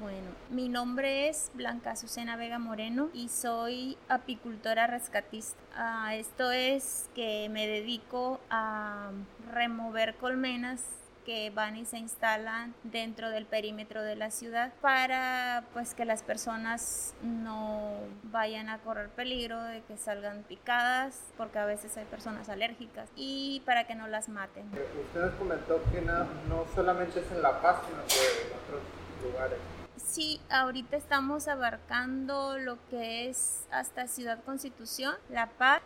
Bueno, mi nombre es Blanca Azucena Vega Moreno y soy apicultora rescatista. Ah, esto es que me dedico a remover colmenas que van y se instalan dentro del perímetro de la ciudad para pues que las personas no vayan a correr peligro de que salgan picadas porque a veces hay personas alérgicas y para que no las maten. Usted nos comentó que no, no solamente es en La Paz sino que en otros lugares. Sí, ahorita estamos abarcando lo que es hasta Ciudad Constitución, La Paz,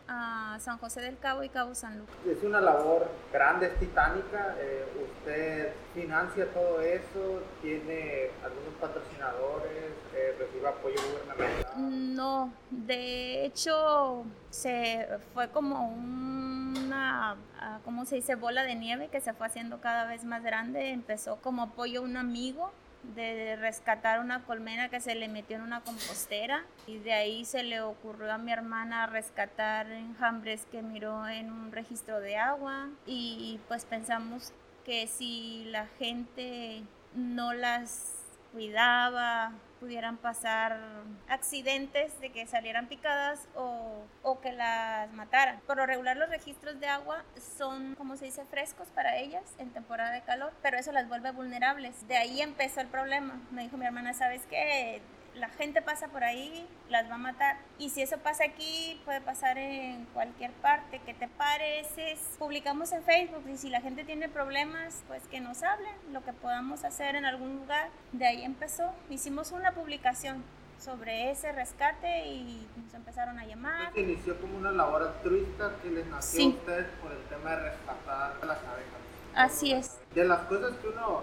San José del Cabo y Cabo San Lucas. Es una labor grande, es titánica. Eh, ¿Usted financia todo eso? ¿Tiene algunos patrocinadores? Eh, ¿Recibe apoyo gubernamental? No, de hecho se fue como una, ah, ¿cómo se dice? Bola de nieve que se fue haciendo cada vez más grande. Empezó como apoyo a un amigo de rescatar una colmena que se le metió en una compostera y de ahí se le ocurrió a mi hermana rescatar enjambres que miró en un registro de agua y pues pensamos que si la gente no las cuidaba, pudieran pasar accidentes de que salieran picadas o, o, que las mataran. Por lo regular los registros de agua son, como se dice, frescos para ellas en temporada de calor, pero eso las vuelve vulnerables. De ahí empezó el problema. Me dijo mi hermana, ¿sabes qué? La gente pasa por ahí, las va a matar. Y si eso pasa aquí, puede pasar en cualquier parte. ¿Qué te pareces? Publicamos en Facebook y si la gente tiene problemas, pues que nos hablen, lo que podamos hacer en algún lugar. De ahí empezó. Hicimos una publicación sobre ese rescate y nos empezaron a llamar. Se inició como una labor altruista que les nació a ustedes por el tema de rescatar las abejas. Así es. De las cosas que uno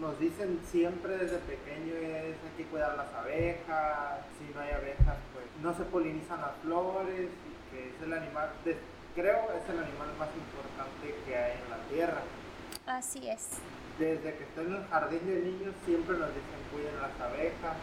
nos dicen siempre desde pequeño es hay que cuidar las abejas, si no hay abejas pues no se polinizan las flores y que es el animal, creo es el animal más importante que hay en la tierra. Así es. Desde que estoy en el jardín de niños siempre nos dicen cuiden las abejas.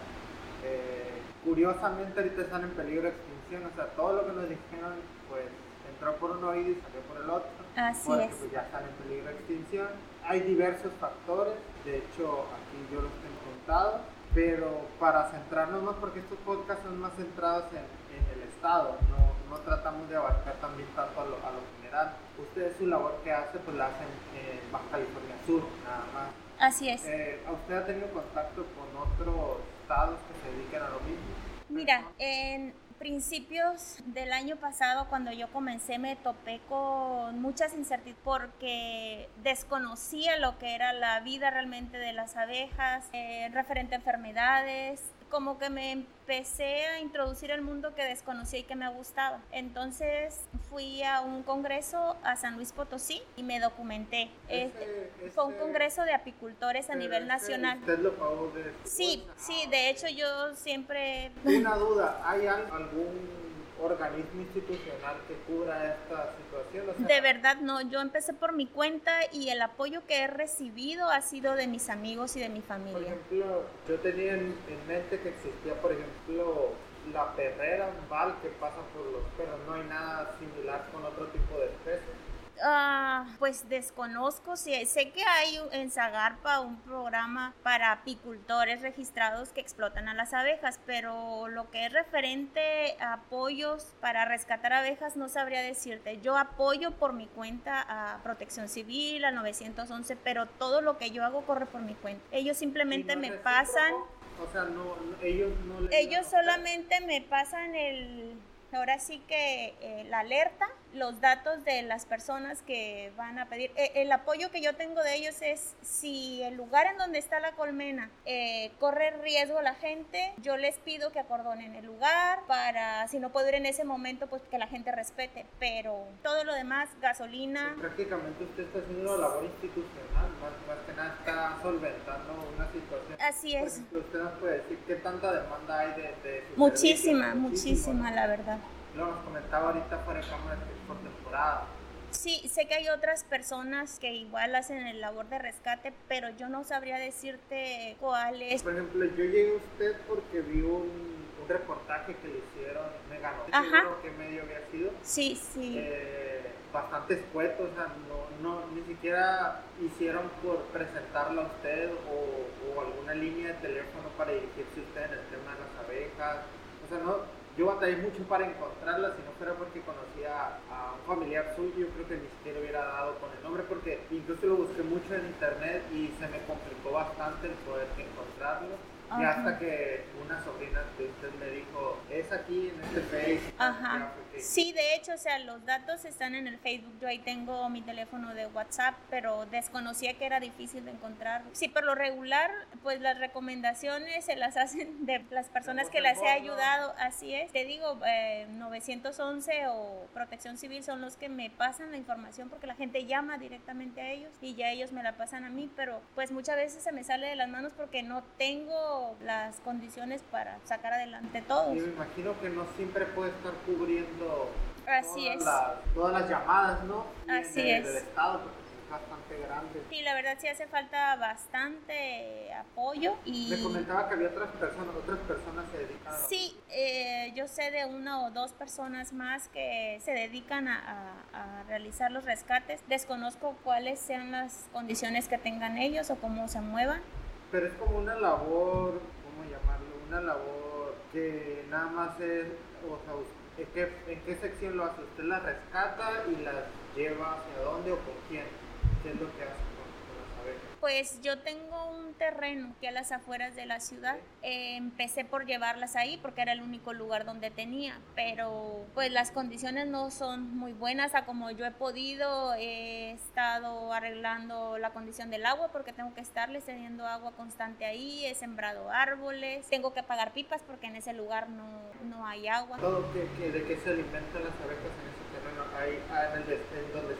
Eh, curiosamente ahorita están en peligro de extinción, o sea, todo lo que nos dijeron pues entró por un oído y salió por el otro. Así porque, es. Pues, ya están en peligro de extinción. Hay diversos factores, de hecho aquí yo los tengo contados, pero para centrarnos más, porque estos podcasts son más centrados en, el Estado, no, no, tratamos de abarcar también tanto a lo, a lo general. Ustedes su labor que hace, pues la hacen en Baja California Sur, nada más. Así es. Eh, ¿Usted ha tenido contacto con otros estados que se dediquen a lo mismo? Mira, en principios del año pasado, cuando yo comencé, me topé con muchas incertidumbres porque desconocía lo que era la vida realmente de las abejas, eh, referente a enfermedades, como que me empecé a introducir el mundo que desconocía y que me gustaba. Entonces fui a un congreso a San Luis Potosí y me documenté. Este, fue un congreso de apicultores a nivel nacional. ¿Usted lo pagó de Sí, sí, de hecho yo siempre... Una duda, ¿hay algún organismo institucional que cubra esta situación? de verdad no, yo empecé por mi cuenta y el apoyo que he recibido ha sido de mis amigos y de mi familia. Por ejemplo, yo tenía en, mente que existía, por ejemplo, la perrera, un val que pasa por los perros, no hay nada similar con otro tipo de especies. Ah, pues desconozco, sé que hay en Zagarpa un programa para apicultores registrados que explotan a las abejas, pero lo que es referente a apoyos para rescatar abejas no sabría decirte. Yo apoyo por mi cuenta a Protección Civil, a 911, pero todo lo que yo hago corre por mi cuenta. Ellos simplemente me pasan... O sea, no, ellos no Ellos solamente me pasan el ahora sí que eh, la alerta, los datos de las personas que van a pedir. Eh, el apoyo que yo tengo de ellos es si el lugar en donde está la colmena eh, corre riesgo la gente, yo les pido que acordonen el lugar para, si no puedo ir en ese momento, pues que la gente respete. Pero todo lo demás, gasolina. prácticamente usted está haciendo la labor institucional, más, que nada está solventando una situación. Así es. usted nos puede decir qué tanta demanda hay de... de muchísima, muchísima, la verdad lo nos comentaba ahorita fuera de cámara por temporada. Sí, sé que hay otras personas que igual hacen el labor de rescate, pero yo no sabría decirte cuál es. Por ejemplo, yo llegué a usted porque vi un, un reportaje que le hicieron, me ganó, Ajá. qué medio había sido. Sí, sí. Eh, bastante escueto, o sea, no, no, ni siquiera hicieron por presentarla a usted o, o alguna línea de teléfono para dirigirse a usted en el tema de las abejas. O sea, no, yo batallé mucho para encontrarla, si no fuera porque conocía a un familiar suyo, yo creo que ni siquiera hubiera dado con el nombre, porque incluso lo busqué mucho en internet y se me complicó bastante el poder encontrarlo. Y hasta que una sobrina de usted me dijo, es aquí en este Facebook. Ajá. Sí, de hecho, o sea, los datos están en el Facebook. Yo ahí tengo mi teléfono de WhatsApp, pero desconocía que era difícil de encontrar. Sí, por lo regular, pues las recomendaciones se las hacen de las personas que las he ayudado. Así es. Te digo, 911 eh, o Protección Civil son los que me pasan la información porque la gente llama directamente a ellos y ya ellos me la pasan a mí, pero pues muchas veces se me sale de las manos porque no tengo las condiciones para sacar adelante todo. Y me imagino que no siempre puede estar cubriendo Así todas, es. Las, todas las llamadas, ¿no? Así es. Del Estado, bastante grande. Sí, la verdad sí hace falta bastante apoyo y... Me comentaba que había otras personas, otras personas se dedican a... Sí, eh, yo sé de una o dos personas más que se dedican a, a, realizar los rescates. Desconozco cuáles sean las condiciones que tengan ellos o cómo se muevan pero es como una labor, ¿cómo llamarlo? Una labor que nada más es, o sea, ¿en qué, ¿en qué sección lo hace? ¿Usted la rescata y la lleva hacia dónde o con quién? ¿Qué es lo que hace? Pues yo tengo un terreno que a las afueras de la ciudad. Eh, empecé por llevarlas ahí porque era el único lugar donde tenía, pero pues las condiciones no son muy buenas. A como yo he podido, he estado arreglando la condición del agua porque tengo que estarles teniendo agua constante ahí. He sembrado árboles, tengo que pagar pipas porque en ese lugar no, no hay agua. ¿Todo que, ¿De qué se alimentan las abejas en ese hay, ah, en, donde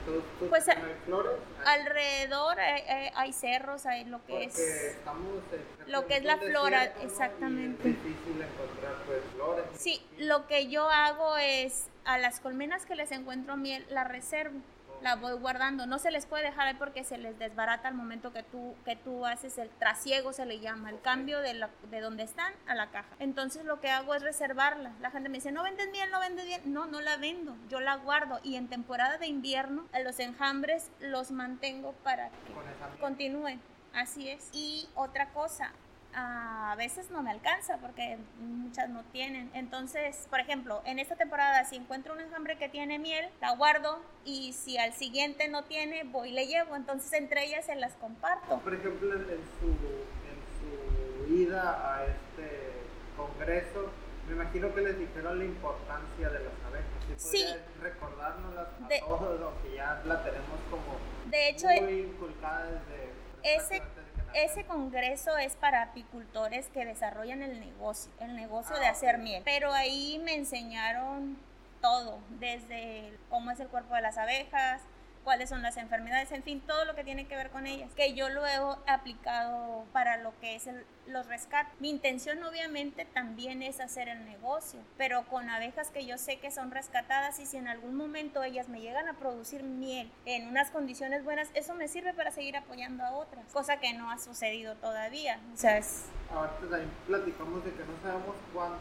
pues, hay flores. Alrededor hay, cerros, hay lo que es. Estamos lo que es la flora, exactamente. es difícil encontrar pues, flores. Sí, lo que yo hago es a las colmenas que les encuentro miel, la reservo la voy guardando. No se les puede dejar ahí porque se les desbarata al momento que tú, que tú haces el trasiego, se le llama, el cambio de, la, de donde están a la caja. Entonces lo que hago es reservarla. La gente me dice, no vendes miel, no vendes bien. No, no la vendo, yo la guardo. Y en temporada de invierno, los enjambres los mantengo para que continúen. Así es. Y otra cosa, a veces no me alcanza porque muchas no tienen. Entonces, por ejemplo, en esta temporada si encuentro un enjambre que tiene miel, la guardo y si al siguiente no tiene, voy y le llevo. Entonces, entre ellas se las comparto. Por ejemplo, en su, en su ida a este congreso, me imagino que les dijeron la importancia de las abejas. sí. Recordárnoslas a todos, aunque ya la tenemos como de hecho, muy inculcada desde... Ese, ese congreso es para apicultores que desarrollan el negocio, el negocio de ah, hacer miel. Pero ahí me enseñaron todo, desde cómo es el cuerpo de las abejas, cuáles son las enfermedades, en fin, todo lo que tiene que ver con ellas, que yo lo he aplicado para lo que es los rescates. Mi intención obviamente también es hacer el negocio, pero con abejas que yo sé que son rescatadas y si en algún momento ellas me llegan a producir miel en unas condiciones buenas, eso me sirve para seguir apoyando a otras, cosa que no ha sucedido todavía. O sea, es... Ahorita también platicamos de que no sabemos cuánto,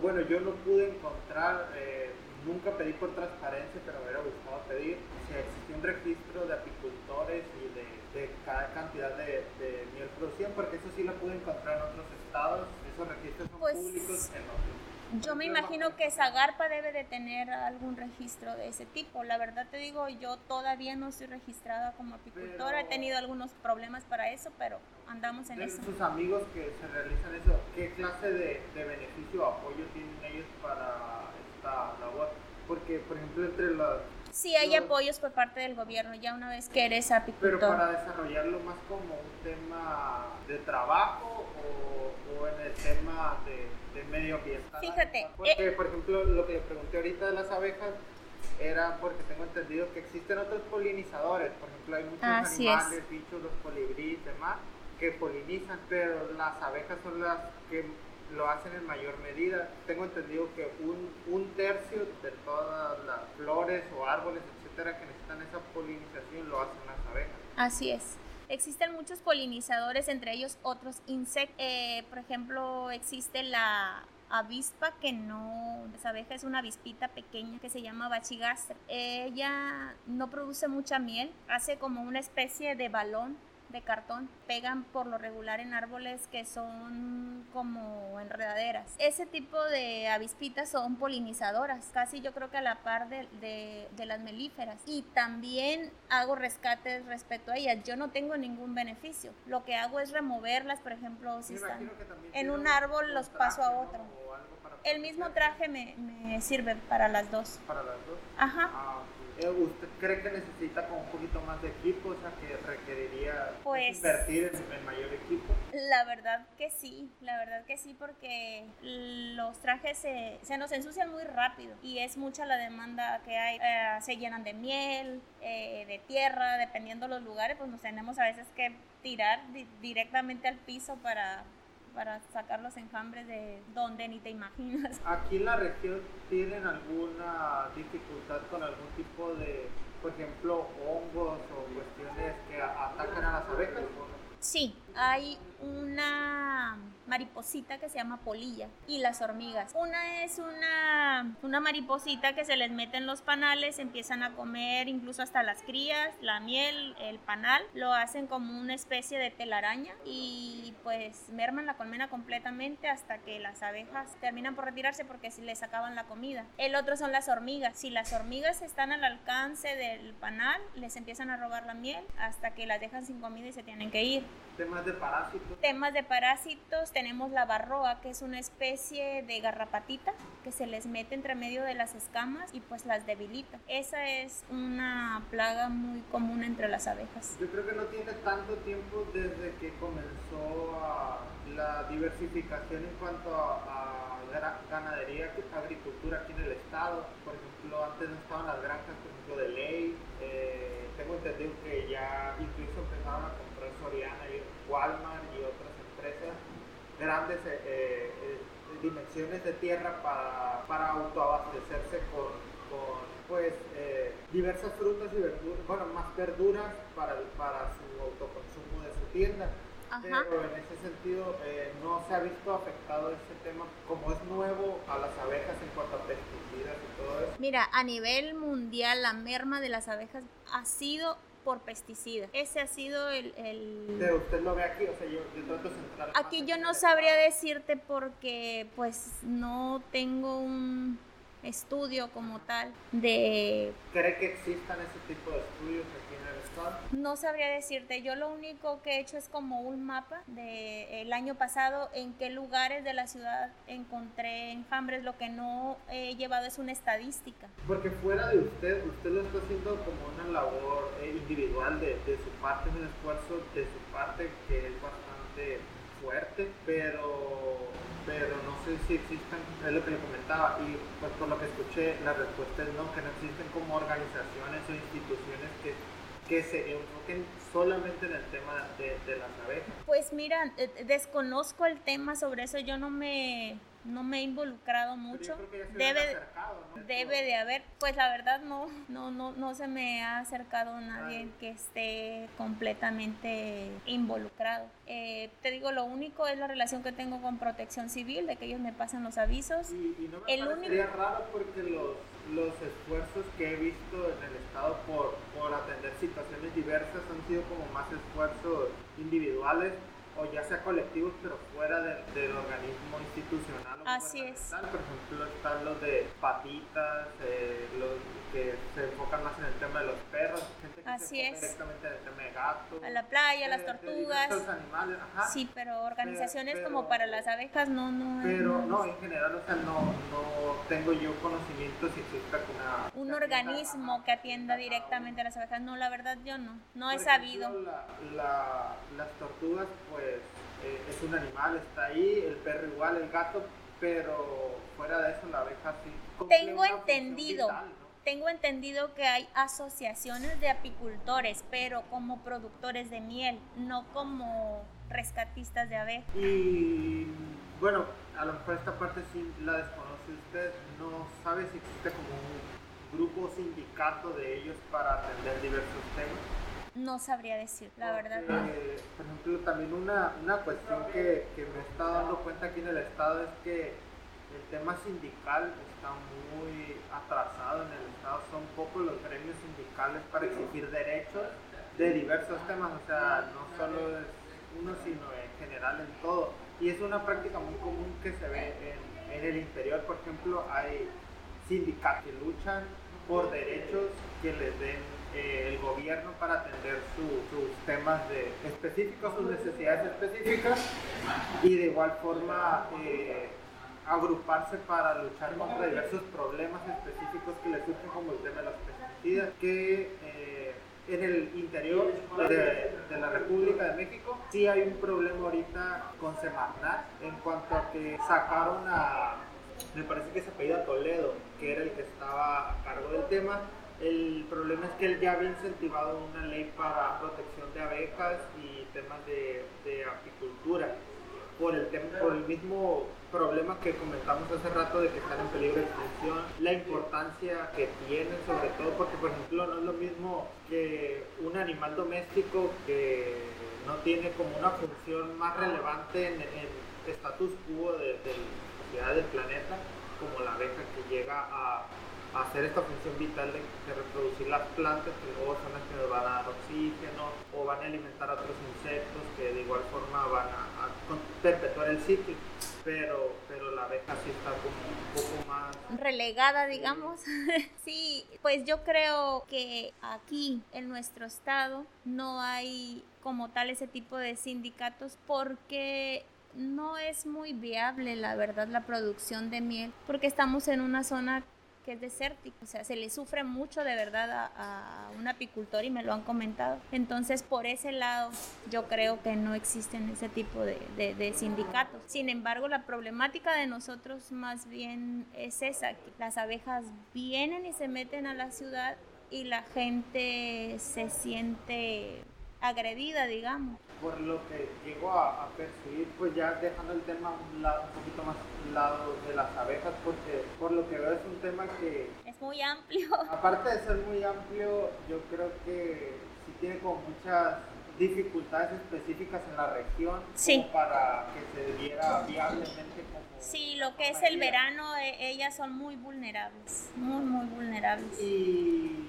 bueno, yo no pude encontrar... Eh, nunca pedí por transparencia, pero me hubiera gustado pedir si existía un registro de apicultores y de, de cada cantidad de, de, miel producida, porque eso sí lo pude encontrar en otros estados, esos registros son pues, públicos en otros. Yo me imagino que Zagarpa debe de tener algún registro de ese tipo. La verdad te digo, yo todavía no estoy registrada como apicultora. He tenido algunos problemas para eso, pero andamos en eso. sus amigos que se realizan eso, ¿qué clase de, de beneficio o apoyo tienen ellos para esta labor? Porque, por ejemplo, entre las... Sí, hay apoyos por parte del gobierno, ya una vez que eres apicultor. Pero para desarrollarlo más como un tema de trabajo o, o en el tema de, de medio ambiental. Fíjate. Porque, eh, por ejemplo, lo que le pregunté ahorita de las abejas era porque tengo entendido que existen otros polinizadores. Por ejemplo, hay muchos animales, bichos, los colibríes, demás, que polinizan, pero las abejas son las que lo hacen en mayor medida. Tengo entendido que un, un tercio de todas las flores o árboles, etcétera, que necesitan esa polinización lo hacen las abejas. Así es. Existen muchos polinizadores, entre ellos otros insectos. Eh, por ejemplo, existe la avispa que no, esa abeja es una avispita pequeña que se llama bachigastra. Ella no produce mucha miel, hace como una especie de balón de cartón pegan por lo regular en árboles que son como enredaderas. Ese tipo de avispitas son polinizadoras, casi yo creo que a la par de, de, las melíferas. Y también hago rescates respecto a ellas. Yo no tengo ningún beneficio. Lo que hago es removerlas, por ejemplo, si están en un árbol, los paso a otro. El mismo traje me, me, sirve para las dos. ¿Para las dos? Ajá. Ah, ¿Usted cree que necesita como un poquito más de equipo? O sea, que requeriría pues, invertir en, mayor equipo. La verdad que sí, la verdad que sí, porque los trajes se, se nos ensucian muy rápido y es mucha la demanda que hay. Eh, se llenan de miel, eh, de tierra, dependiendo los lugares, pues nos tenemos a veces que tirar directamente al piso para para sacar los enjambres de donde ni te imaginas. ¿Aquí en la región tienen alguna dificultad con algún tipo de, por ejemplo, hongos o cuestiones que atacan a las abejas? Sí, hay una mariposita que se llama polilla y las hormigas. Una es una, una mariposita que se les mete en los panales, empiezan a comer incluso hasta las crías, la miel, el panal, lo hacen como una especie de telaraña y pues merman la colmena completamente hasta que las abejas terminan por retirarse porque les acaban la comida. El otro son las hormigas. Si las hormigas están al alcance del panal, les empiezan a robar la miel hasta que las dejan sin comida y se tienen que ir. De parásitos. Temas de parásitos tenemos la barroa, que es una especie de garrapatita que se les mete entre medio de las escamas y pues las debilita. Esa es una plaga muy común entre las abejas. Yo creo que no tiene tanto tiempo desde que comenzó la diversificación en cuanto a, ganadería, agricultura aquí en el estado. Por ejemplo, antes no estaban las granjas, por ejemplo, de ley. Eh, tengo entendido que ya incluso empezaron a comprar Soriana y Walmart y otras empresas grandes eh, eh, eh, dimensiones de tierra para, para autoabastecerse con, con pues diversas frutas y verduras, bueno, más verduras para, para su autoconsumo de su tienda. Pero en ese sentido no se ha visto afectado ese tema como es nuevo a las abejas en cuanto a pesticidas y todo eso. Mira, a nivel mundial la merma de las abejas ha sido por pesticidas. Ese ha sido el... Pero usted lo ve aquí, o sea, yo, trato de centrar... Aquí yo no sabría decirte porque pues no tengo un estudio como tal de... ¿Cree que existan ese tipo de estudios aquí el? No sabría decirte, yo lo único que he hecho es como un mapa del año pasado en qué lugares de la ciudad encontré enjambres, lo que no he llevado es una estadística. Porque fuera de usted, usted lo está haciendo como una labor eh, individual de, de su parte, un esfuerzo de su parte que es bastante fuerte, pero pero no sé si existen, es lo que le comentaba, y pues por lo que escuché, la respuesta es no, que no existen como organizaciones o instituciones que, que se enfoquen solamente en el tema de, de las abejas. Pues mira, eh, desconozco el tema sobre eso, yo no me no me he involucrado mucho. Debe, debe de haber, pues la verdad no, no, no, no se me ha acercado nadie que esté completamente involucrado. Eh, te digo, lo único es la relación que tengo con Protección Civil, de que ellos me pasan los avisos. Y, no me el único... raro porque los, los esfuerzos que he visto en el Estado por, por atender situaciones diversas han sido como más esfuerzos individuales o ya sea colectivos, pero fuera del organismo institucional. Así es. Por ejemplo, están los de patitas, eh, los que se enfocan más en el tema de los perros, Así es. directamente en el tema de gatos. A la playa, las tortugas. los animales, ajá. Sí, pero organizaciones como para las abejas no, no. Pero no, en general, o sea, no, no tengo yo conocimiento si existe una... Un organismo que atienda directamente a las abejas. No, la verdad yo no, no he sabido. La, las tortugas, pues, eh, es un animal, está ahí, el perro igual, el gato, pero fuera de eso la abeja sí. Tengo entendido tengo entendido que hay asociaciones de apicultores, pero como productores de miel, no como rescatistas de abejas. Y bueno, a lo mejor esta parte sí la desconoce usted, no sabe si existe como un grupo sindicato de ellos para atender diversos temas. No sabría decir, la verdad. por ejemplo, también una, una cuestión que, que me está dando cuenta aquí en el estado es que el tema sindical está muy atrasado en el Estado. Son pocos los gremios sindicales para exigir derechos de diversos temas, o sea, no solo es uno, sino en general en todo. Y es una práctica muy común que se ve en, el interior, por ejemplo, hay sindicatos que luchan por derechos que les den eh, el gobierno para atender sus temas de específicos, sus necesidades específicas y de igual forma eh, agruparse para luchar contra diversos problemas específicos que les surgen como el tema de las pesticidas que eh, en el interior de, de, la República de México sí hay un problema ahorita con Semarnat en cuanto a que sacaron a me parece que se apellida Toledo, que era el que estaba a cargo del tema. El problema es que él ya había incentivado una ley para protección de abejas y temas de apicultura por el, mismo problema que comentamos hace rato de que están en peligro de extinción, la importancia que tienen sobre todo porque por ejemplo no es lo mismo que un animal doméstico que no tiene como una función más relevante en el status quo de, del del planeta, como la abeja que llega a, hacer esta función vital de, reproducir las plantas, que luego son las que nos van a dar oxígeno o van a alimentar a otros insectos que de igual forma van a, perpetuar el ciclo. Pero, pero la abeja sí está como un poco más relegada, digamos. sí, pues yo creo que aquí en nuestro estado no hay como tal ese tipo de sindicatos porque no es muy viable, la verdad, la producción de miel, porque estamos en una zona que es desértica, o sea, se le sufre mucho de verdad a, un apicultor y me lo han comentado. Entonces, por ese lado, yo creo que no existen ese tipo de, de, sindicatos. Sin embargo, la problemática de nosotros más bien es esa, las abejas vienen y se meten a la ciudad y la gente se siente agredida, digamos por lo que llego a, percibir, pues ya dejando el tema un, lado, un poquito más lado de las abejas, porque por lo que veo es un tema que... Es muy amplio. Aparte de ser muy amplio, yo creo que sí tiene como muchas dificultades específicas en la región sí. para que se diera viablemente como... Sí, lo que es el verano, e, ellas son muy vulnerables, muy, muy vulnerables. Y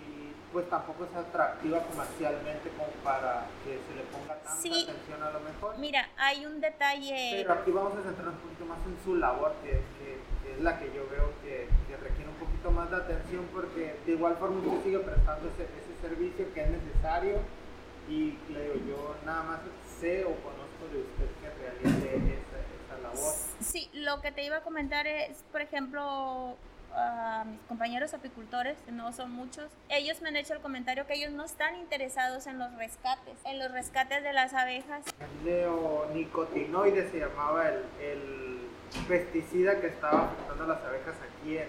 pues tampoco es atractiva comercialmente como para que se le ponga tanta atención a lo mejor. Mira, hay un detalle... Pero aquí vamos a centrar un poquito más en su labor, que, que, es la que yo veo que, que, requiere un poquito más de atención porque de igual forma usted sigue prestando ese, ese servicio que es necesario y le digo, yo nada más sé o conozco de usted que realice esa, esa labor. Sí, lo que te iba a comentar es, por ejemplo, a mis compañeros apicultores, que no son muchos, ellos me han hecho el comentario que ellos no están interesados en los rescates, en los rescates de las abejas. Neonicotinoide se llamaba el pesticida que estaba afectando a las abejas aquí en,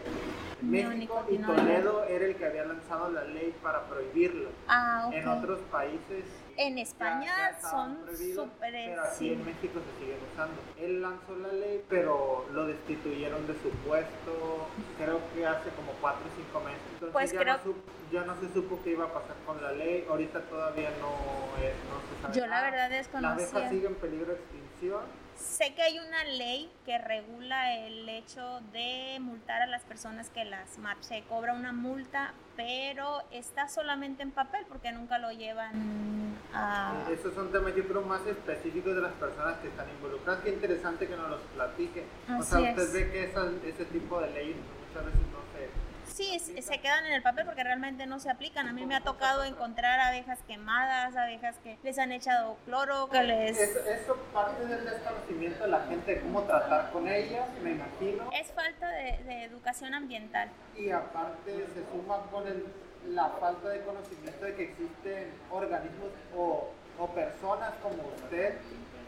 México y Toledo era el que había lanzado la ley para prohibirlo. Ah, En otros países en España son súper... Pero aquí en México se siguen usando. Él lanzó la ley, pero lo destituyeron de su puesto, creo que hace como 4 o 5 meses. Entonces pues ya, creo... no ya no se supo qué iba a pasar con la ley. Ahorita todavía no, no se sabe. Yo la verdad desconocía. La abeja sigue en peligro de extinción Sé que hay una ley que regula el hecho de multar a las personas que las matan. Se cobra una multa, pero está solamente en papel porque nunca lo llevan a... Esos son temas yo creo más específicos de las personas que están involucradas. Qué interesante que nos los platique. o sea, usted ve que ese tipo de leyes muchas veces no se Sí, se quedan en el papel porque realmente no se aplican. A mí me ha tocado encontrar abejas quemadas, abejas que les han echado cloro, que les... Eso, parte del desconocimiento de la gente de cómo tratar con ellas, me imagino. Es falta de, educación ambiental. Y aparte se suma con el, la falta de conocimiento de que existen organismos o, o personas como usted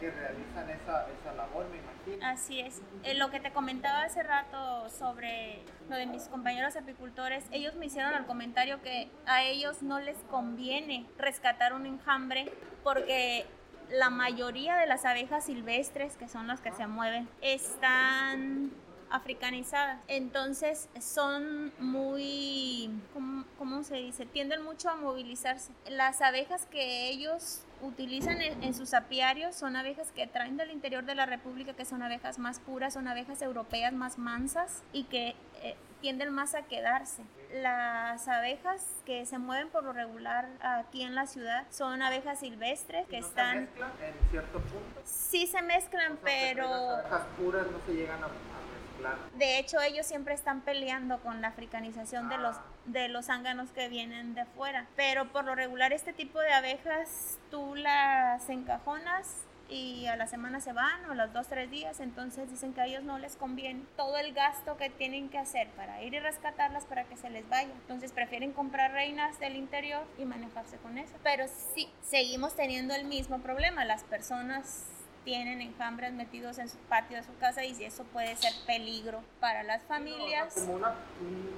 que realizan esa, labor, me imagino. Así es. Eh, lo que te comentaba hace rato sobre lo de mis compañeros apicultores, ellos me hicieron el comentario que a ellos no les conviene rescatar un enjambre porque la mayoría de las abejas silvestres, que son las que se mueven, están africanizadas. Entonces son muy, ¿cómo, ¿cómo, se dice? Tienden mucho a movilizarse. Las abejas que ellos utilizan en, sus apiarios son abejas que traen del interior de la República, que son abejas más puras, son abejas europeas más mansas y que eh, tienden más a quedarse. Las abejas que se mueven por lo regular aquí en la ciudad son abejas silvestres que están... ¿Se mezclan en cierto punto? Sí se mezclan, pero... Las abejas puras no se llegan a de hecho, ellos siempre están peleando con la africanización de los de los zánganos que vienen de fuera. Pero por lo regular este tipo de abejas tú las encajonas y a la semana se van o a los dos, tres días, entonces dicen que a ellos no les conviene todo el gasto que tienen que hacer para ir y rescatarlas para que se les vaya. Entonces prefieren comprar reinas del interior y manejarse con eso. Pero sí, seguimos teniendo el mismo problema. Las personas tienen enjambres metidos en su patio de su casa y eso puede ser peligro para las familias. como una,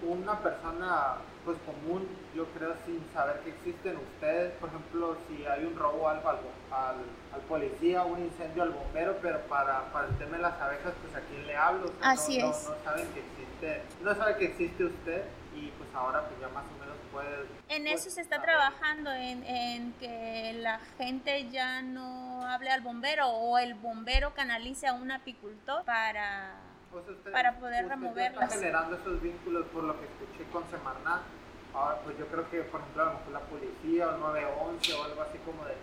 una persona pues común, yo creo, sin saber que existen ustedes, por ejemplo, si hay un robo algo al, al, al policía, un incendio al bombero, pero para, para el tema de las abejas, pues a quién le hablo, Así no, es. No, saben que existe, no sabe que existe usted y pues ahora pues ya más o menos puede... En eso se está trabajando, en, en, que la gente ya no hable al bombero o el bombero canalice a un apicultor para, pues para poder removerlas. está generando esos vínculos por lo que escuché con Semarnat. Ahora, pues yo creo que, por ejemplo, a lo mejor la policía o 911 o algo así como de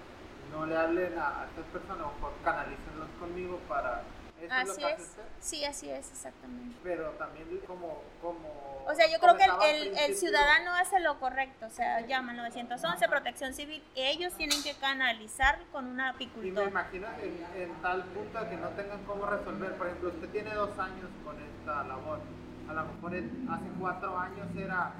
no le hablen a, a estas personas, o canalícenlos conmigo para así es. Sí, así es, exactamente. Pero también como... como o sea, yo creo que el, el, ciudadano hace lo correcto, o sea, llama 911, protección civil, ellos tienen que canalizar con un apicultor. Y me imagino en, en tal punto que no tengan cómo resolver, por ejemplo, usted tiene dos años con esta labor, a lo mejor hace cuatro años era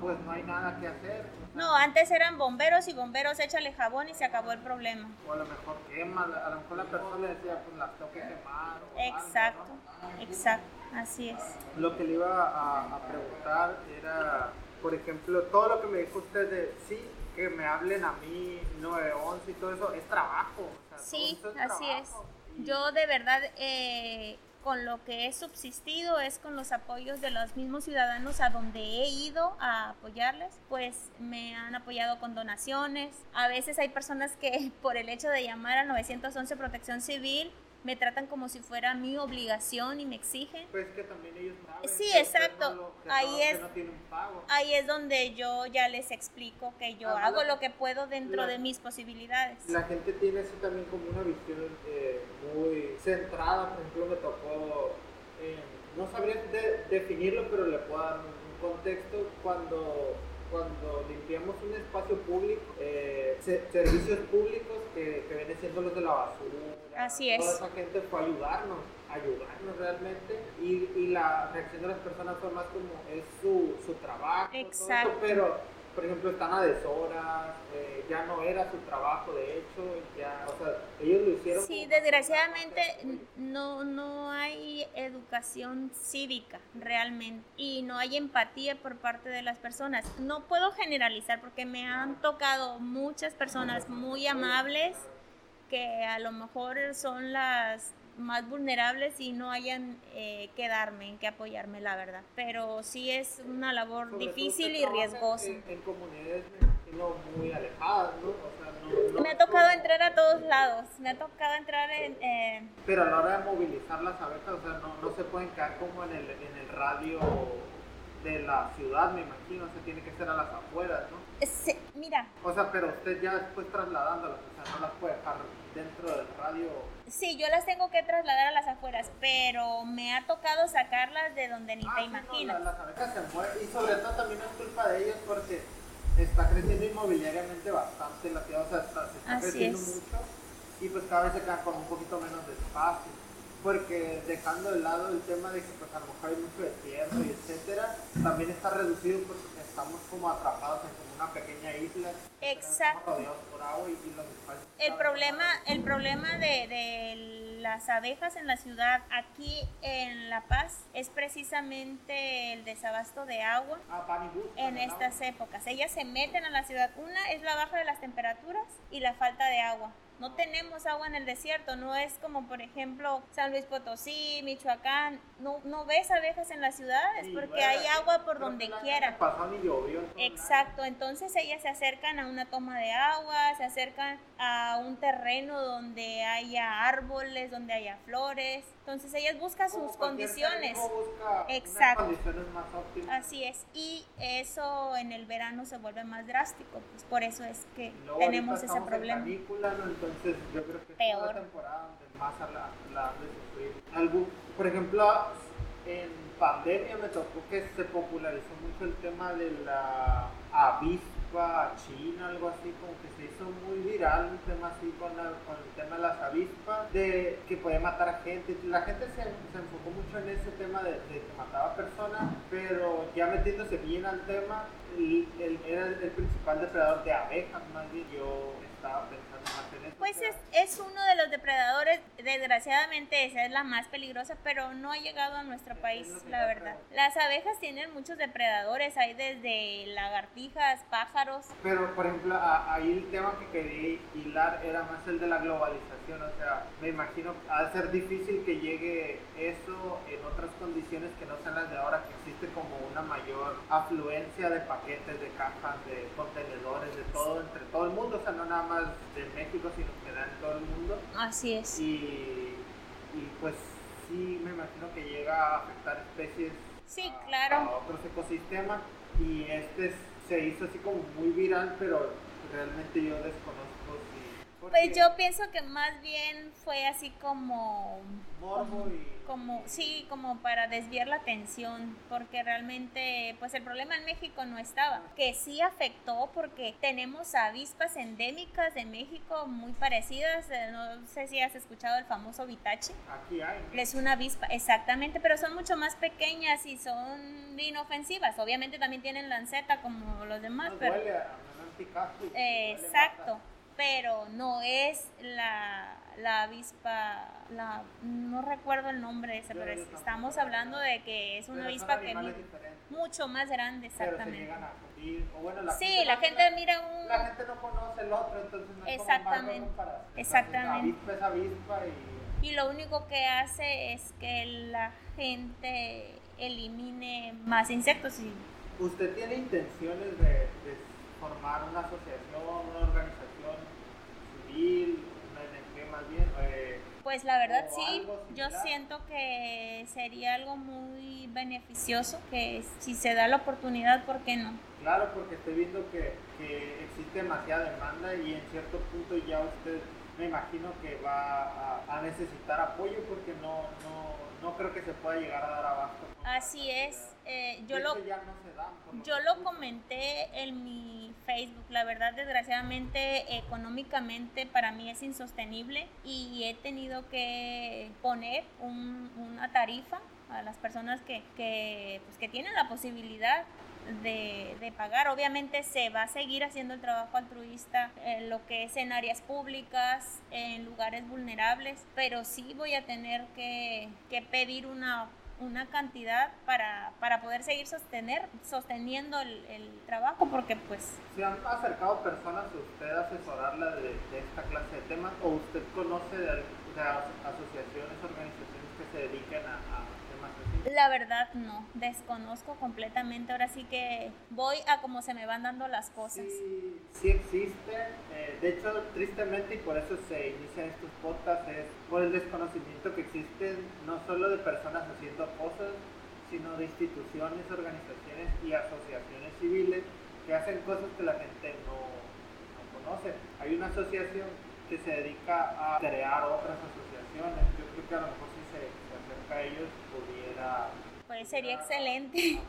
pues no hay nada que hacer. No, antes eran bomberos y bomberos échale jabón y se acabó el problema. O a lo mejor quema, a lo mejor la persona le decía, pues las tengo que quemar. exacto, exacto, así es. Lo que le iba a, preguntar era, por ejemplo, todo lo que me dijo usted de sí, que me hablen a mí 911 y todo eso, es trabajo. sí, así es. Yo de verdad eh, con lo que he subsistido es con los apoyos de los mismos ciudadanos a donde he ido a apoyarles, pues me han apoyado con donaciones. A veces hay personas que por el hecho de llamar al 911 Protección Civil me tratan como si fuera mi obligación y me exigen. Pues que también ellos saben Sí, exacto. ahí es ahí es donde yo ya les explico que yo hago lo que puedo dentro de mis posibilidades. La gente tiene así también como una visión eh, muy centrada, por ejemplo, me tocó eh, no sabría definirlo, pero le puedo dar un contexto cuando cuando limpiamos un espacio público, eh, servicios públicos que, que vienen siendo los de la basura. Así es. Toda esa gente fue a ayudarnos, ayudarnos realmente. Y, y la reacción de las personas fue más como es su, su trabajo. Exacto. pero por ejemplo, están a deshoras, eh, ya no era su trabajo, de hecho, ya, o sea, ellos lo hicieron. Sí, desgraciadamente no, no hay educación cívica realmente y no hay empatía por parte de las personas. No puedo generalizar porque me han tocado muchas personas muy amables que a lo mejor son las más vulnerables y no hayan eh, que darme, en que apoyarme, la verdad. Pero sí es una labor difícil y riesgosa. En, comunidades muy alejadas, ¿no? me ha tocado entrar a todos lados, me ha tocado entrar en... Pero a la hora de movilizar las abejas, o sea, no, no se pueden quedar como en el, en el radio de la ciudad, me imagino, se tiene que ser a las afueras, ¿no? Sí, mira. O sea, pero usted ya después trasladándolas, o sea, no las puede dejar dentro del radio. Sí, yo las tengo que trasladar a las afueras, pero me ha tocado sacarlas de donde ni ah, te imaginas. las abejas se mueven y sobre todo también es culpa de ellas porque está creciendo inmobiliariamente bastante la ciudad, o sea, está, se está creciendo mucho y pues cada vez se queda con un poquito menos de espacio porque dejando de lado el tema de que pues a lo mejor hay mucho desierto y etcétera, también está reducido porque estamos como atrapados en como una pequeña isla. Exacto. Rodeados por agua y, el problema, el problema de, de, las abejas en la ciudad aquí en La Paz es precisamente el desabasto de agua ah, en estas épocas. Ellas se meten a la ciudad. Una es la baja de las temperaturas y la falta de agua no tenemos agua en el desierto, no es como por ejemplo San Luis Potosí, Michoacán, no, no ves abejas en las ciudades porque hay agua por donde quiera. Exacto, entonces ellas se acercan a una toma de agua, se acercan a un terreno donde haya árboles, donde haya flores, entonces ellas buscan sus condiciones. Exacto. condiciones más óptimas. Así es, y eso en el verano se vuelve más drástico, pues por eso es que tenemos ese problema. entonces yo creo que es la temporada donde más la, la de sufrir. Algo, por ejemplo, en pandemia me tocó que se popularizó mucho el tema de la avispa china, algo así, como que se hizo muy viral un tema así con, el tema de las avispas, de que podía matar a gente. La gente se, se enfocó mucho en ese tema de, de, que mataba personas, pero ya metiéndose bien al tema, el, el, era el principal depredador de abejas, más bien yo estaba pues es, uno de los depredadores, desgraciadamente esa es la más peligrosa, pero no ha llegado a nuestro país, la verdad. Las abejas tienen muchos depredadores, hay desde lagartijas, pájaros. Pero, por ejemplo, ahí el tema que quería hilar era más el de la globalización, o sea, me imagino ha de ser difícil que llegue eso en otras condiciones que no sean las de ahora, que existe una mayor afluencia de paquetes, de cajas, de contenedores, de todo, entre todo el mundo, o sea, no nada más de México, sino que da en todo el mundo. Así es. Y, y pues sí, me imagino que llega a afectar especies sí, claro. a otros ecosistemas y este se hizo así como muy viral, pero realmente yo desconozco pues yo pienso que más bien fue así como... Morbo y... Como, sí, como para desviar la atención, porque realmente, pues el problema en México no estaba, que sí afectó porque tenemos avispas endémicas de México muy parecidas, eh, no sé si has escuchado el famoso vitache. Aquí hay. Es una avispa, exactamente, pero son mucho más pequeñas y son inofensivas, obviamente también tienen lanceta como los demás, pero... exacto pero no es la, la avispa, la, no recuerdo el nombre de ese, pero estamos hablando de que es una avispa que es mucho más grande, exactamente. sí, la gente mira un... La gente no conoce el otro, entonces no Exactamente, exactamente. avispa es avispa y... y lo único que hace es que la gente elimine más insectos y... ¿Usted tiene intenciones de, de formar una asociación, una organización? más bien? Eh, pues la verdad sí, yo siento que sería algo muy beneficioso, que si se da la oportunidad, ¿por qué no? Claro, porque estoy viendo que, que existe demasiada demanda y en cierto punto ya usted me imagino que va a, necesitar apoyo porque no, no, no, creo que se pueda llegar a dar abasto. Así es, eh, yo, lo, yo lo comenté en mi Facebook, la verdad desgraciadamente económicamente para mí es insostenible y he tenido que poner un, una tarifa a las personas que, que, pues, que tienen la posibilidad de, de, pagar. Obviamente se va a seguir haciendo el trabajo altruista en lo que es en áreas públicas, en lugares vulnerables, pero sí voy a tener que, que pedir una una cantidad para, para poder seguir sostener, sosteniendo el, el, trabajo, porque pues... ¿Se han acercado personas a usted a asesorarla de, esta clase de temas o usted conoce de, de asociaciones, organizaciones que se dediquen a la verdad no, desconozco completamente. Ahora sí que voy a como se me van dando las cosas. Sí, sí existen. Eh, de hecho, tristemente, y por eso se inician estos podcasts, es por el desconocimiento que existen no solo de personas haciendo cosas, sino de instituciones, organizaciones y asociaciones civiles que hacen cosas que la gente no, no conoce. Hay una asociación que se dedica a crear otras asociaciones. Yo creo que a lo mejor si se, a ellos pudiera... Pues sería excelente.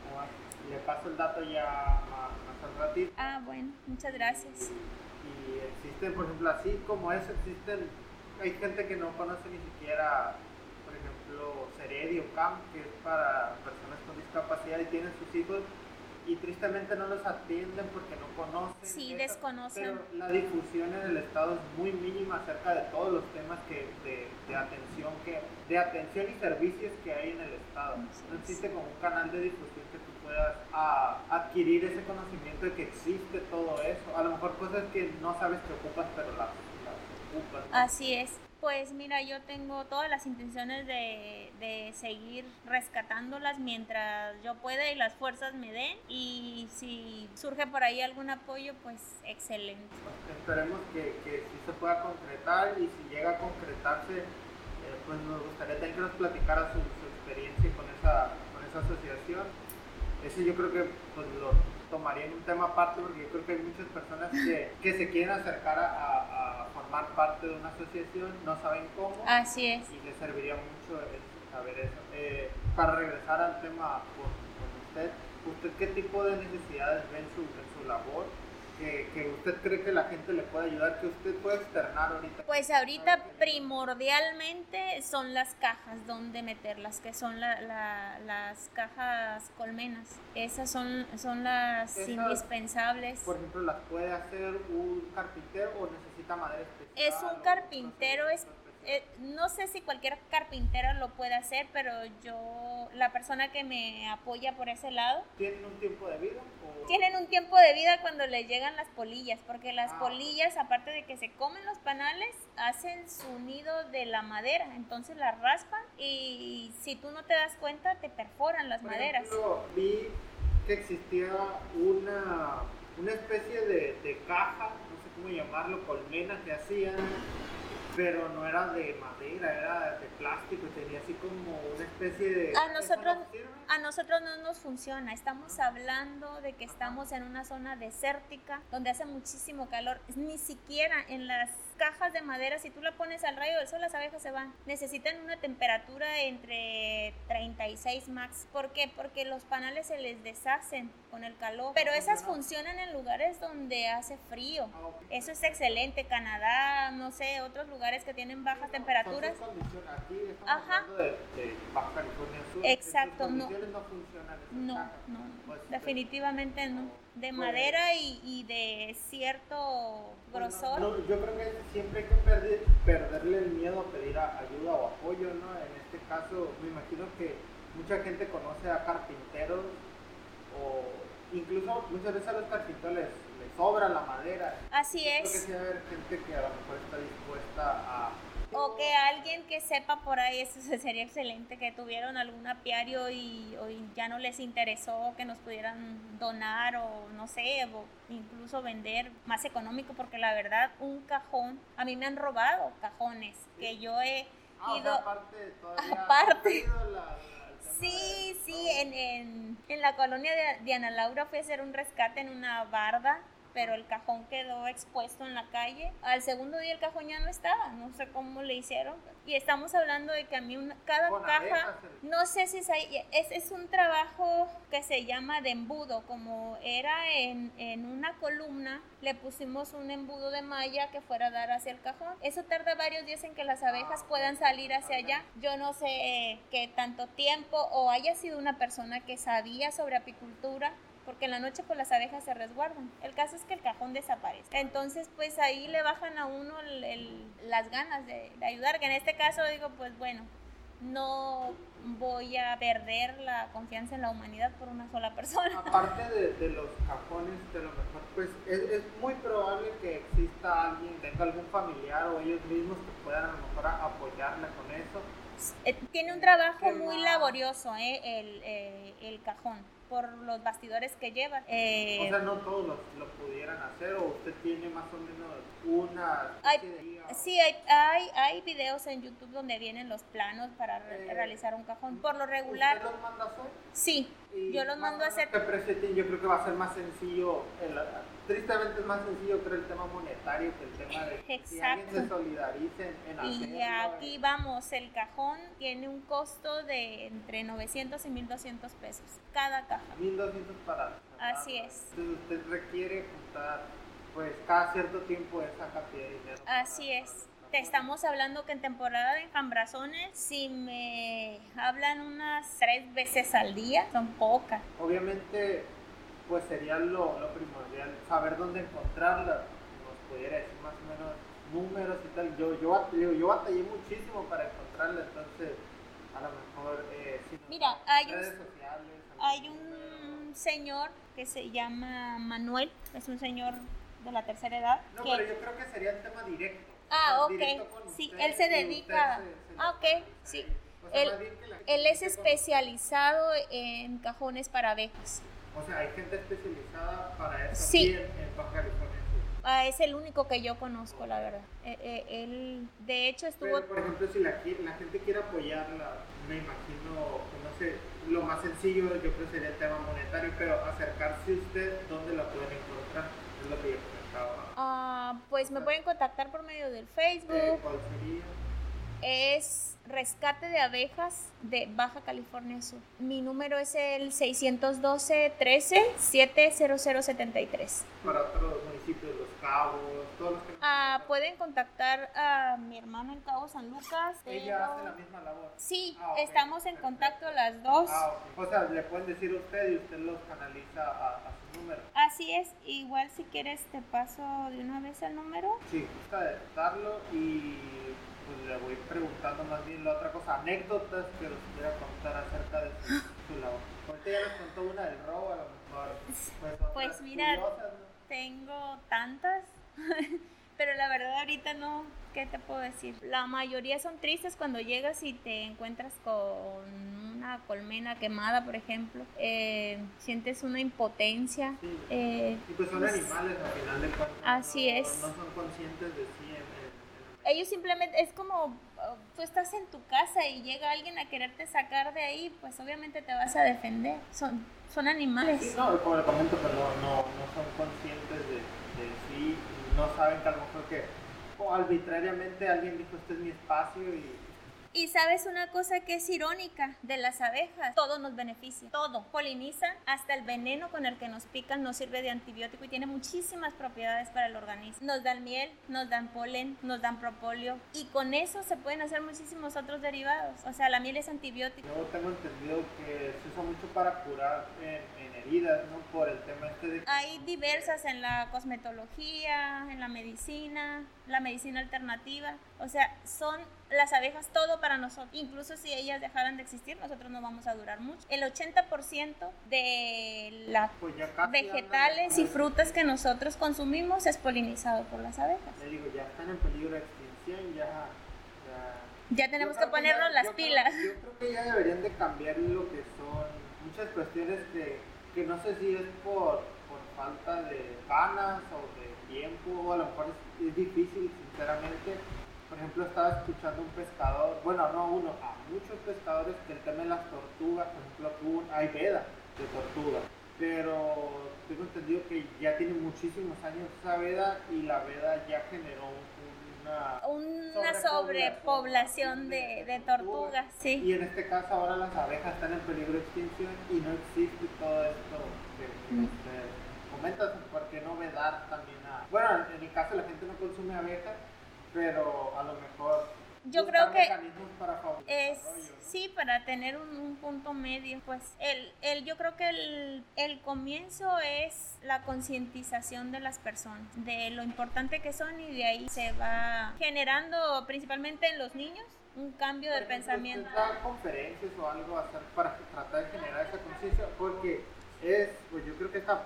Le paso el dato ya más, al ratito. Ah, bueno, muchas gracias. Y, existen, por ejemplo, así como eso, existen, hay gente que no conoce ni siquiera, por ejemplo, Ceredio Camp, que es para personas con discapacidad y tienen sus hijos y tristemente no los atienden porque no conocen. Sí, desconocen. Pero la difusión en el Estado es muy mínima acerca de todos los temas que, de, de atención que de atención y servicios que hay en el Estado. no existe como un canal de difusión que tú puedas a, adquirir ese conocimiento de que existe todo eso. A lo mejor cosas que no sabes que ocupas, pero las, las ocupan. Así es. Pues mira, yo tengo todas las intenciones de, de, seguir rescatándolas mientras yo pueda y las fuerzas me den. Y si surge por ahí algún apoyo, pues excelente. esperemos que, que sí se pueda concretar y si llega a concretarse, eh, pues nos gustaría también que nos platicara su, experiencia con esa, con esa asociación. Ese yo creo que pues, lo tomaría en un tema aparte porque yo creo que hay muchas personas que, que se quieren acercar a, formar parte de una asociación, no saben cómo. Así es. Y les serviría mucho saber eso. Eh, para regresar al tema con, usted, ¿usted qué tipo de necesidades ve en su, en su labor? que, usted cree que la gente le puede ayudar, que usted puede externar ahorita? Pues ahorita primordialmente son las cajas donde meterlas, que son la, la, las cajas colmenas. Esas son, son las indispensables. Por ejemplo, ¿las puede hacer un carpintero o necesita madera? Es un carpintero, es eh, no sé si cualquier carpintero lo puede hacer, pero yo, la persona que me apoya por ese lado. ¿Tienen un tiempo de vida? Tienen un tiempo de vida cuando les llegan las polillas, porque las ah. polillas, aparte de que se comen los panales, hacen su nido de la madera, entonces las raspan y si tú no te das cuenta, te perforan las maderas. vi que existía una, una especie de, de caja, cómo llamarlo, colmena que hacían pero no era de madera, era de plástico y tenía así como una especie de... A nosotros, a nosotros no nos funciona, estamos hablando de que estamos en una zona desértica donde hace muchísimo calor, ni siquiera en las cajas de madera, si tú la pones al rayo del sol, las abejas se van. Necesitan una temperatura entre 36 max. ¿Por qué? Porque los panales se les deshacen con el calor. Pero esas funcionan en lugares donde hace frío. Ah, Eso es excelente. Canadá, no sé, otros lugares que tienen bajas temperaturas. Ajá. Exacto. No, no, no, definitivamente no de madera y, y, de cierto grosor. yo creo que siempre hay que perder, perderle el miedo a pedir ayuda o apoyo, ¿no? En este caso, me imagino que mucha gente conoce a carpinteros o incluso muchas veces a los carpinteros les, sobra la madera. Así es. Creo que sí haber gente que a lo mejor está dispuesta a o que alguien que sepa por ahí, eso sería excelente, que tuvieron algún apiario y, ya no les interesó que nos pudieran donar o no sé, o incluso vender más económico, porque la verdad, un cajón, a mí me han robado cajones que yo he ah, ido... aparte, aparte. sí, sí, en, en, en, la colonia de Diana Laura fui a hacer un rescate en una barda pero el cajón quedó expuesto en la calle. Al segundo día el cajón ya no estaba, no sé cómo le hicieron. Y estamos hablando de que a mí una, cada caja, no sé si es, es, es, un trabajo que se llama de embudo, como era en, en una columna, le pusimos un embudo de malla que fuera a dar hacia el cajón. Eso tarda varios días en que las abejas puedan salir hacia allá. Yo no sé eh, qué tanto tiempo o haya sido una persona que sabía sobre apicultura porque en la noche pues las abejas se resguardan. El caso es que el cajón desaparece. Entonces pues ahí le bajan a uno las ganas de, ayudar, que en este caso digo pues bueno, no voy a perder la confianza en la humanidad por una sola persona. Aparte de, los cajones, de lo mejor, pues es, muy probable que exista alguien, tenga algún familiar o ellos mismos que puedan a lo mejor apoyarla con eso. Eh, tiene un trabajo muy laborioso eh, el, eh, el cajón por los bastidores que lleva. Eh, o sea, no todos lo, pudieran hacer o usted tiene más o menos una... Hay, sí, hay, hay, hay, videos en YouTube donde vienen los planos para eh, realizar un cajón. Por lo regular... ¿Usted los manda a hacer? Sí, yo los mando a hacer... Que presenten, yo creo que va a ser más sencillo el, tristemente es más sencillo creo el tema monetario que el tema de que se solidaricen en Y aquí vamos, el cajón tiene un costo de entre 900 y 1200 pesos cada caja. 1200 para. Así es. Entonces usted requiere juntar pues cada cierto tiempo esa cantidad de dinero. Así es. Te estamos hablando que en temporada de enjambrazones, si me hablan unas tres veces al día, son pocas. Obviamente pues sería lo, lo primordial, saber dónde encontrarla, nos pudiera decir más o menos números y tal. Yo, yo, yo, batallé muchísimo para encontrarla, entonces a lo mejor eh, Mira, hay un, sociales, hay un señor que se llama Manuel, es un señor de la tercera edad. No, pero yo creo que sería el tema directo. Ah, directo ok. Sí, él se dedica. Ah, ok, sí. Él, él es especializado en cajones para abejas. O sea, hay gente especializada para eso Sí. en, en Baja California. Ah, es el único que yo conozco, la verdad. Eh, eh, él, de hecho, estuvo. Pero, por ejemplo, si la, la gente quiere apoyarla, me imagino, no sé, lo más sencillo yo creo sería el tema monetario, pero acercarse a usted, ¿dónde la pueden encontrar? Es lo que yo comentaba. Pues me pueden contactar por medio del Facebook. ¿Cuál sería? Es Rescate de Abejas de Baja California Sur. Mi número es el 612 13 70073. Para otros municipios, Los Cabos, todos los que... Ah, pueden contactar a mi hermana en Cabo San Lucas. Ella pero- hace la misma labor. Sí, Ah, estamos en contacto las dos. Ah. O sea, le pueden decir a usted y usted los canaliza a, a número. Así es, igual si quieres te paso de una vez el número. Sí, de darlo y pues le voy preguntando más bien la otra cosa, anécdotas que nos quiera contar acerca de su, su labor. Ahorita ya nos contó una del robo, a lo mejor. Pues, Pues mira, curiosas, ¿no? Tengo tantas, pero la verdad ahorita no, ¿qué te puedo decir? La mayoría son tristes cuando llegas y te encuentras con una colmena quemada, por ejemplo. Eh, sientes una impotencia. Sí. Eh, Y pues son pues, animales al final de cuentas. Así no, es. No son conscientes de sí. en- ellos simplemente, es como uh, tú estás en tu casa y llega alguien a quererte sacar de ahí, pues obviamente te vas a defender. Son, son animales. Sí, no, como le comento, pero no, no, no son conscientes de, no saben que a lo mejor que o arbitrariamente alguien dijo este es mi espacio y Y sabes una cosa que es irónica de las abejas, todo nos beneficia, todo. Polinizan, hasta el veneno con el que nos pican nos sirve de antibiótico y tiene muchísimas propiedades para el organismo. Nos dan miel, nos dan polen, nos dan propóleo y con eso se pueden hacer muchísimos otros derivados. O sea, la miel es antibiótico. yo tengo entendido que se usa mucho para curar en, en heridas, ¿no? Por el tema este de... Hay diversas en la cosmetología, en la medicina, la medicina alternativa. O sea, son las abejas todo para nosotros. Incluso si ellas dejaran de existir, nosotros no vamos a durar mucho. El 80% de las Pues vegetales y frutas que nosotros consumimos es polinizado por las abejas. Le digo, ya están en peligro de extinción, ya... ya Ya tenemos que creo ponernos ya- las yo creo- pilas. yo creo que ya deberían de cambiar lo que son muchas cuestiones que, que no sé si es por, por falta de ganas o de tiempo, o a lo mejor es, es difícil, sinceramente. Por ejemplo, estaba escuchando un pescador, bueno, no uno, a muchos pescadores que el tema de las tortugas, por ejemplo, hubo- hay veda de tortuga, pero tengo entendido que ya tiene muchísimos años esa veda y la veda ya generó una Una Sobrepoblación de, de tortugas, sí. y en este caso ahora las abejas están en peligro de extinción y no existe todo esto que, Mm. usted comenta, ¿por qué no vedar también a... Bueno, en mi caso la gente no consume abejas, pero a lo mejor... Yo creo que para Es, sí, para tener un, un punto medio, pues el, el, yo creo que el, el comienzo es la concientización de las personas, de lo importante que son y de ahí se va generando principalmente en los niños un cambio de pensamiento. ¿usted da conferencias o algo hacer para tratar de generar esa conciencia? Porque es, pues yo creo que está,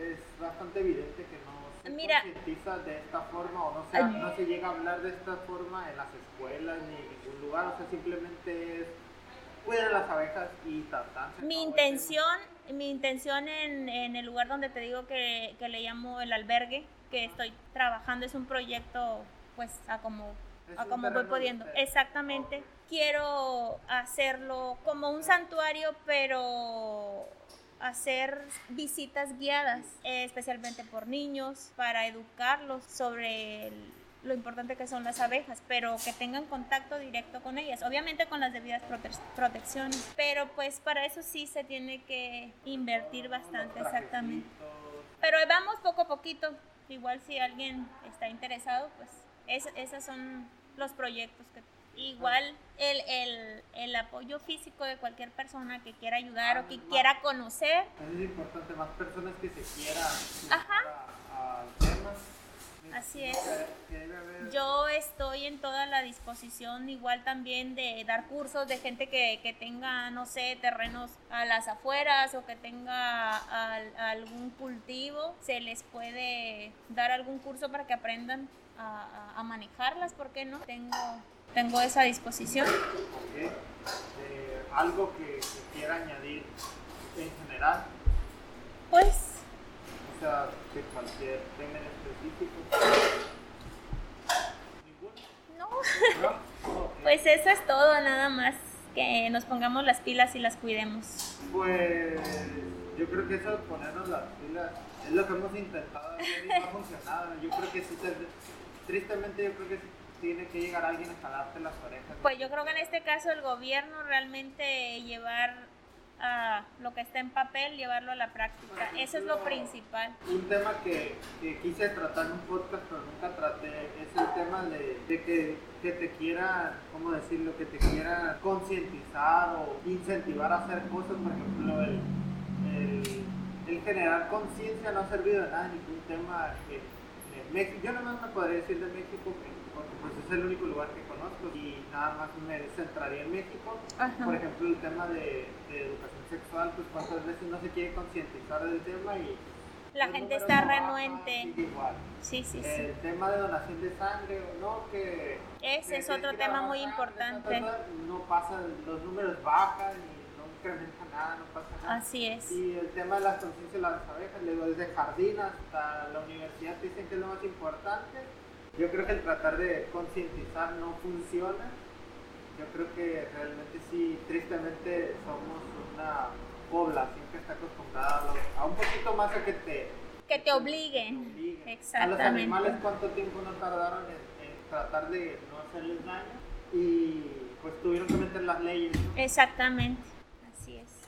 es bastante evidente que no se Mira. concientiza de esta forma o no se, Ay. no se llega a hablar de esta forma en las escuelas ni en ningún lugar. O sea, simplemente es cuidar a las abejas y tratar. Mi intención, mi intención en, en el lugar donde te digo que, que le llamo el albergue, que estoy trabajando, es un proyecto pues a como, a como voy pudiendo. Exactamente. Quiero hacerlo como un santuario, pero hacer visitas guiadas, eh, especialmente por niños, para educarlos sobre lo importante que son las abejas, pero que tengan contacto directo con ellas, obviamente con las debidas prote- protecciones, pero pues para eso sí se tiene que invertir bastante, exactamente. Pero vamos poco a poquito, igual si alguien está interesado, pues es- esos son los proyectos que... Igual el, el, el apoyo físico de cualquier persona que quiera ayudar o que quiera conocer, es importante, más personas que se quieran Ajá. a- al tema. Así es. Yo estoy en toda la disposición igual también de dar cursos de gente que, que tenga, no sé, terrenos a las afueras o que tenga al- algún cultivo. Se les puede dar algún curso para que aprendan a, a manejarlas, ¿por qué no? Tengo, tengo esa disposición. Okay. Eh, ¿Algo que, que, quiera añadir en general? Pues... O sea, de cualquier tema específico. Pues eso es todo, nada más. Que nos pongamos las pilas y las cuidemos. Pues yo creo que eso de ponernos las pilas es lo que hemos intentado y no ha funcionado. Yo creo que sí, tristemente yo creo que tiene que llegar alguien a jalarte las orejas. Pues yo creo que en este caso el gobierno realmente llevar lo que está en papel, llevarlo a la práctica. Eso es lo principal. Un tema que, que, quise tratar en un podcast, pero nunca traté, es el tema de, de que, que, te quiera, ¿cómo decirlo? Que te quiera concientizar o incentivar a hacer cosas. Por ejemplo, el, el, el generar conciencia no ha servido de nada, ningún tema que, México, yo no me podría decir de México, porque pues es el único lugar que conozco y nada más me centraría en México. Por ejemplo, el tema de, educación sexual, pues cuántas veces no se quiere concientizar del tema y... La gente está renuente. Igual. Sí, sí, sí. El tema de donación de sangre o no, que... Ese es otro tema muy importante. No pasa, los números bajan y no incrementa nada, no pasa nada. Así es. Y el tema de las conciencias de las abejas, luego desde jardín hasta la universidad dicen que es lo más importante yo creo que el tratar de concientizar no funciona. Yo creo que realmente sí, tristemente somos una población que está acostumbrada a, un poquito más a que te... Que te obliguen. Exactamente. A los animales cuánto tiempo no tardaron en, tratar de no hacerles daño y pues tuvieron que meter las leyes. Exactamente.